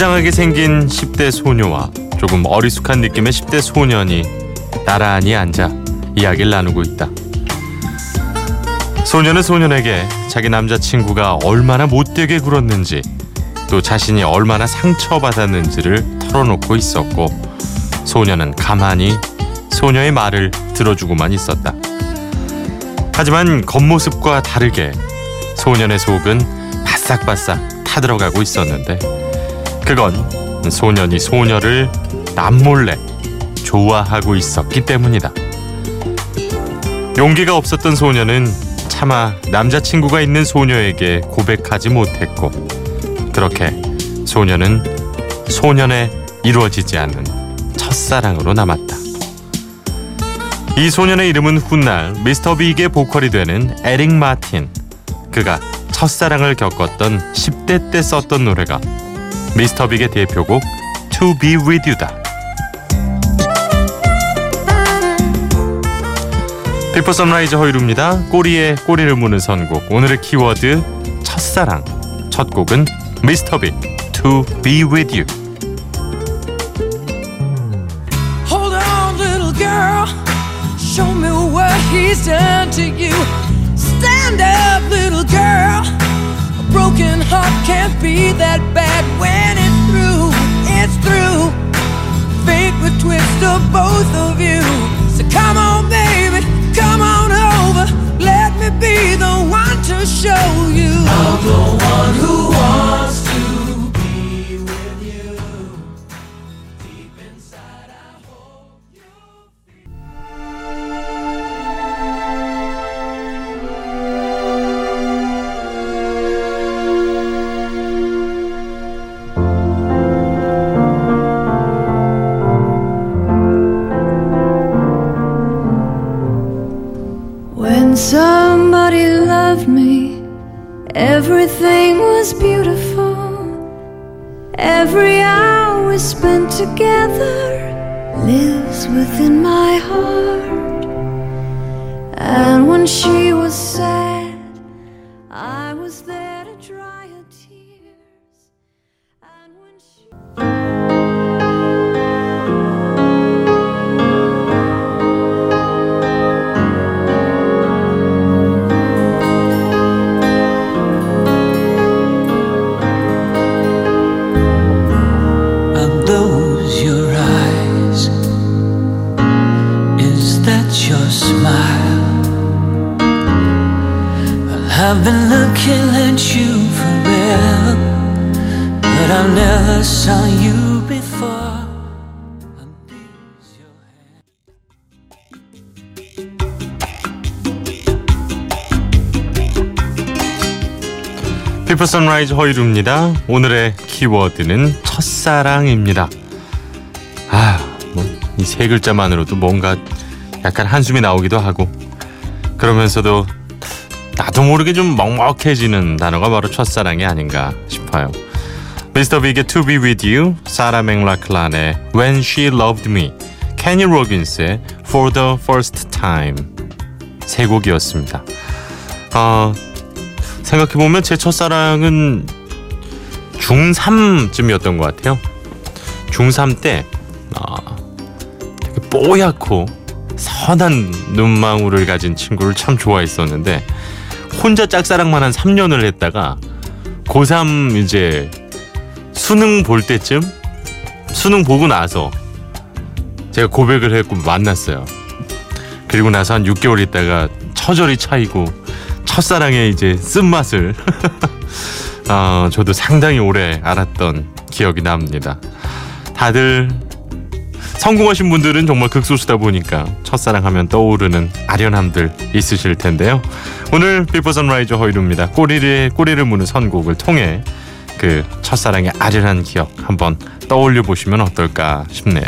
수장하게 생긴 10대 소녀와 조금 어리숙한 느낌의 10대 소년이 나란히 앉아 이야기를 나누고 있다. 소녀는 소년에게 자기 남자친구가 얼마나 못되게 굴었는지 또 자신이 얼마나 상처받았는지를 털어놓고 있었고 소녀는 가만히 소녀의 말을 들어주고만 있었다. 하지만 겉모습과 다르게 소년의 속은 바싹바싹 타들어가고 있었는데 그건 소년이 소녀를 남몰래 좋아하고 있었기 때문이다. 용기가 없었던 소녀는 차마 남자친구가 있는 소녀에게 고백하지 못했고 그렇게 소녀는 소년의 이루어지지 않는 첫사랑으로 남았다. 이 소년의 이름은 훗날 미스터 빅의 보컬이 되는 에릭 마틴. 그가 첫사랑을 겪었던 10대 때 썼던 노래가 미스터 빅의 대표곡 To Be With You다. 비포 선라이즈 허일후입니다. 꼬리에 꼬리를 무는 선곡. 오늘의 키워드 첫사랑. 첫 곡은 미스터 빅 To Be With You. Broken heart can't be that bad when it's through. It's through. Fate would twist of both of you. So come on, baby, come on over. Let me be the one to show you. I'm the one who I've been looking at you forever, 피퍼 선라이즈 허이루입니다. 오늘의 키워드는 첫사랑입니다. 아, 뭐 이 세 글자만으로도 뭔가 약간 한숨이 나오기도 하고 그러면서도 나도 모르게 좀 먹먹해지는 단어가 바로 첫사랑이 아닌가 싶어요. 미스터 빅의 To Be With You, 사라 맥락클란의 When She Loved Me, 케니 로긴스의 For the First Time 세 곡이었습니다. 어, 생각해보면 제 첫사랑은 중3쯤이었던 것 같아요. 중3 때 어, 되게 뽀얗고 선한 눈망울을 가진 친구를 참 좋아했었는데 혼자 짝사랑만 한 3년을 했다가 고3 이제 수능 볼 때쯤 수능 보고 나서 제가 고백을 했고 만났어요. 그리고 나서 한 6개월 있다가 처절히 차이고 첫사랑의 이제 쓴맛을 어, 저도 상당히 오래 앓았던 기억이 납니다. 다들 성공하신 분들은 정말 극소수다 보니까 첫사랑 하면 떠오르는 아련함들 있으실 텐데요. 오늘 비포 선라이즈 허일후입니다. 꼬리를 꼬리를 무는 선곡을 통해 그 첫사랑의 아련한 기억 한번 떠올려 보시면 어떨까 싶네요.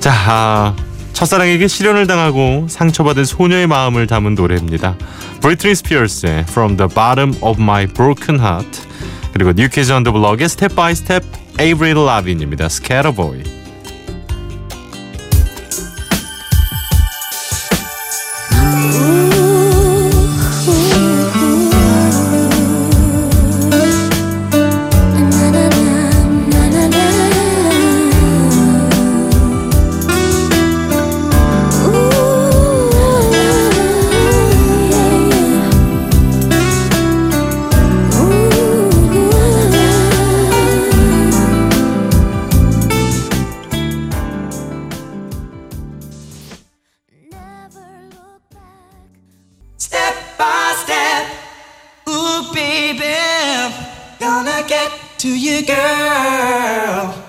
자, 아, 첫사랑에게 실연을 당하고 상처받은 소녀의 마음을 담은 노래입니다. 브리트니 스피어스의 From the Bottom of My Broken Heart 그리고 뉴키즈 언더 블럭의 Step by Step 에이브릴 라빈입니다. Gonna to you, girl.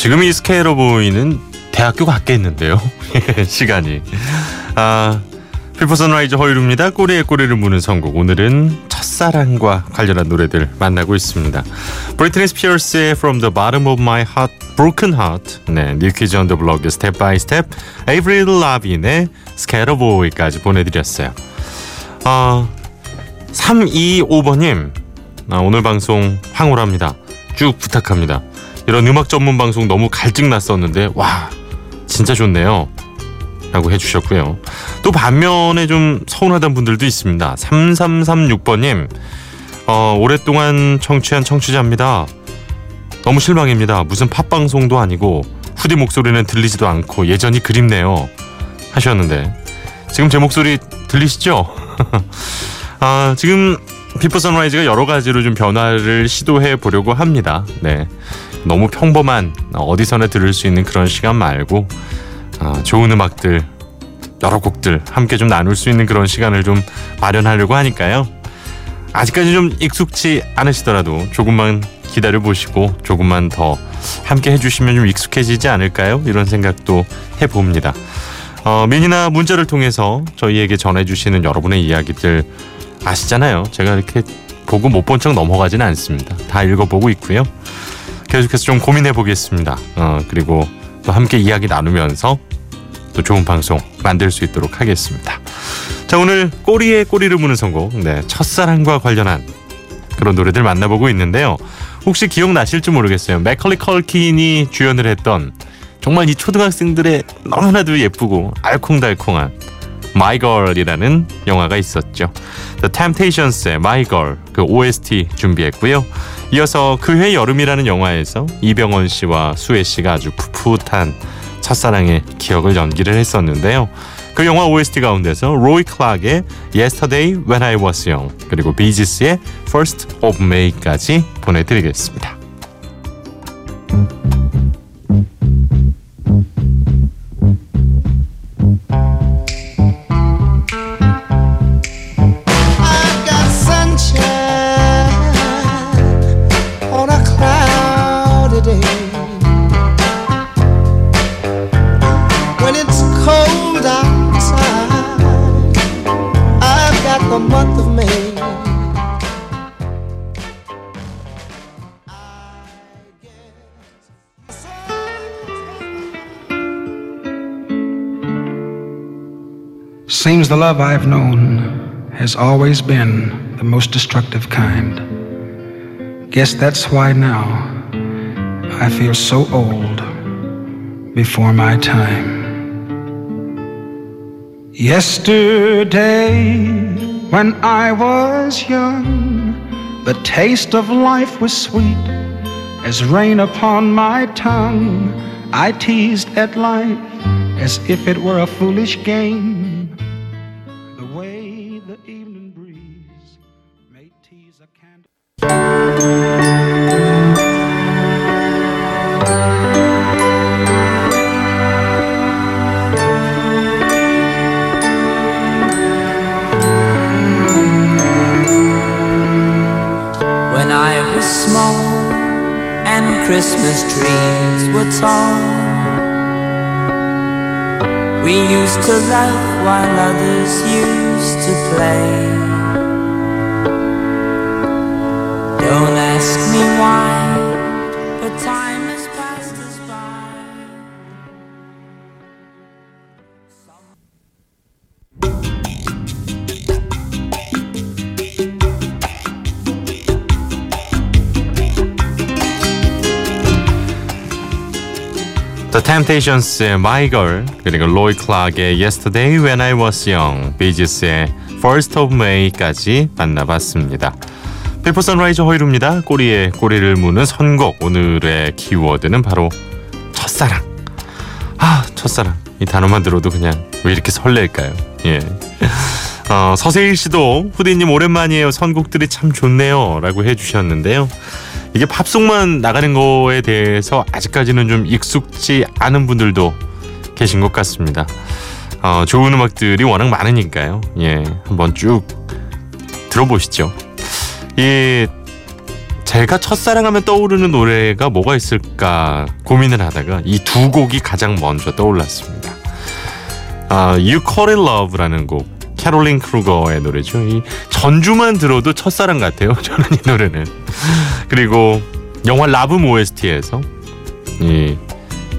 지금 이 Sk8er Boi는 대학교 같겠는데요. 시간이. 아, 비포 선라이즈 허일후입니다. 꼬리에 꼬리를 무는 선곡. 오늘은 첫사랑과 관련한 노래들 만나고 있습니다. 브리트니 스피어스의 From the Bottom of My Heart, Broken Heart. 네, 뉴키즈 온 더 블럭의 Step by Step. 에이브릴 라빈의 Sk8er Boi까지 보내드렸어요. 아, 325번님. 아, 오늘 방송 황홀합니다. 쭉 부탁합니다. 이런 음악 전문 방송 너무 갈증 났었는데 와 진짜 좋네요. 라고 해주셨고요. 또 반면에 좀 서운하다는 분들도 있습니다. 3336번님 어, 오랫동안 청취한 청취자입니다. 너무 실망입니다. 무슨 팝방송도 아니고 후디 목소리는 들리지도 않고 예전이 그립네요. 하셨는데 지금 제 목소리 들리시죠? 아, 지금 피퍼 선라이즈가 여러 가지로 좀 변화를 시도해 보려고 합니다. 네. 너무 평범한 어디서나 들을 수 있는 그런 시간 말고 아, 좋은 음악들 여러 곡들 함께 좀 나눌 수 있는 그런 시간을 좀 마련하려고 하니까요. 아직까지 좀 익숙치 않으시더라도 조금만 기다려 보시고 조금만 더 함께 해주시면 좀 익숙해지지 않을까요? 이런 생각도 해봅니다. 어, 미니나 문자를 통해서 저희에게 전해주시는 여러분의 이야기들 아시잖아요. 제가 이렇게 보고 못 본 척 넘어가지는 않습니다. 다 읽어보고 있고요. 계속해서 좀 고민해 보겠습니다. 어, 그리고 또 함께 이야기 나누면서 또 좋은 방송 만들 수 있도록 하겠습니다. 자 오늘 꼬리에 꼬리를 무는 선곡 네 첫사랑과 관련한 그런 노래들 만나보고 있는데요. 혹시 기억나실지 모르겠어요. 맥컬리 컬킨이 주연을 했던 정말 이 초등학생들의 너무나도 예쁘고 알콩달콩한 My Girl이라는 영화가 있었죠. The Temptations의 My Girl 그 OST 준비했고요. 이어서 그해 여름이라는 영화에서 이병헌 씨와 수혜 씨가 아주 풋풋한 첫사랑의 기억을 연기를 했었는데요. 그 영화 OST 가운데서 로이 클락의 Yesterday When I Was Young 그리고 비지스의 First of May까지 보내드리겠습니다. Seems the love I've known has always been the most destructive kind. Guess that's why now I feel so old before my time. Yesterday, when I was young, the taste of life was sweet as rain upon my tongue. I teased at life as if it were a foolish game. Christmas trees were tall. We used to laugh while others used to play. Don't ask me The Temptations의 My Girl 그리고 로이 클락의 Yesterday When I Was Young 비지스의 First of May까지 만나봤습니다. 비포 선라이즈 허일후입니다. 꼬리에 꼬리를 무는 선곡 오늘의 키워드는 바로 첫사랑. 아 첫사랑 이 단어만 들어도 그냥 왜 이렇게 설렐까요? 예. 어, 서세일 씨도 후디님 오랜만이에요. 선곡들이 참 좋네요 라고 해주셨는데요. 이게 팝송만 나가는 거에 대해서 아직까지는 좀 익숙지 않은 분들도 계신 것 같습니다. 어, 좋은 음악들이 워낙 많으니까요. 예, 한번 쭉 들어보시죠. 이 제가 첫사랑하면 떠오르는 노래가 뭐가 있을까 고민을 하다가 이 두 곡이 가장 먼저 떠올랐습니다. 아, You Call It Love라는 곡 캐롤린 크루거의 노래죠. 이 전주만 들어도 첫사랑 같아요. 저는 이 노래는. 그리고 영화 라붐 OST에서 이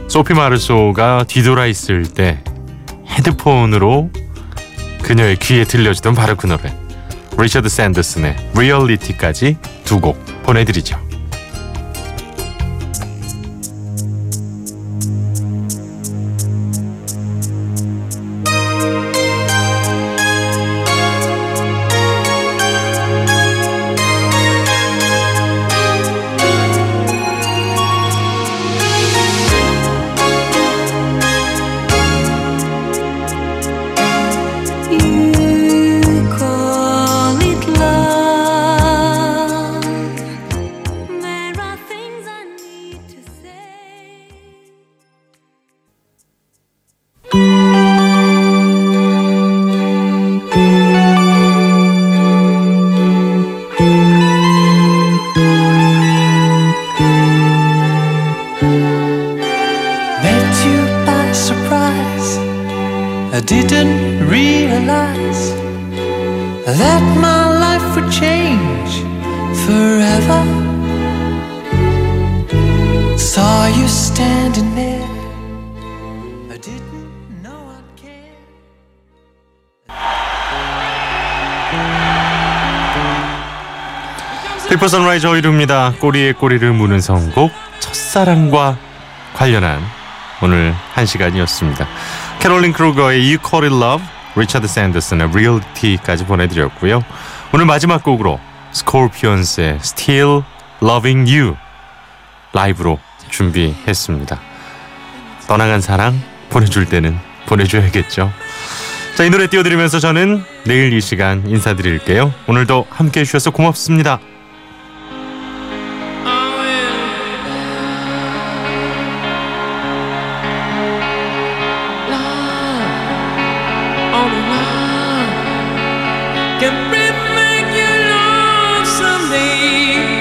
소피 마르소가 뒤돌아 있을 때 헤드폰으로 그녀의 귀에 들려주던 바로 그 노래. 리처드 샌더슨의 리얼리티까지 두 곡 보내드리죠. Before Sunrise 허일후입니다. 꼬리에 꼬리를 무는 선곡 첫사랑과 관련한 오늘 한 시간이었습니다. 캐롤린 크루거의 You Call It Love, 리차드 샌더슨의 Reality까지 보내드렸고요. 오늘 마지막 곡으로 스콜피언스의 Still Loving You 라이브로 준비했습니다. 떠나간 사랑 보내줄 때는 보내줘야겠죠. 자, 이 노래 띄워드리면서 저는 내일 이 시간 인사드릴게요. 오늘도 함께 해주셔서 고맙습니다. Can bring you love someday.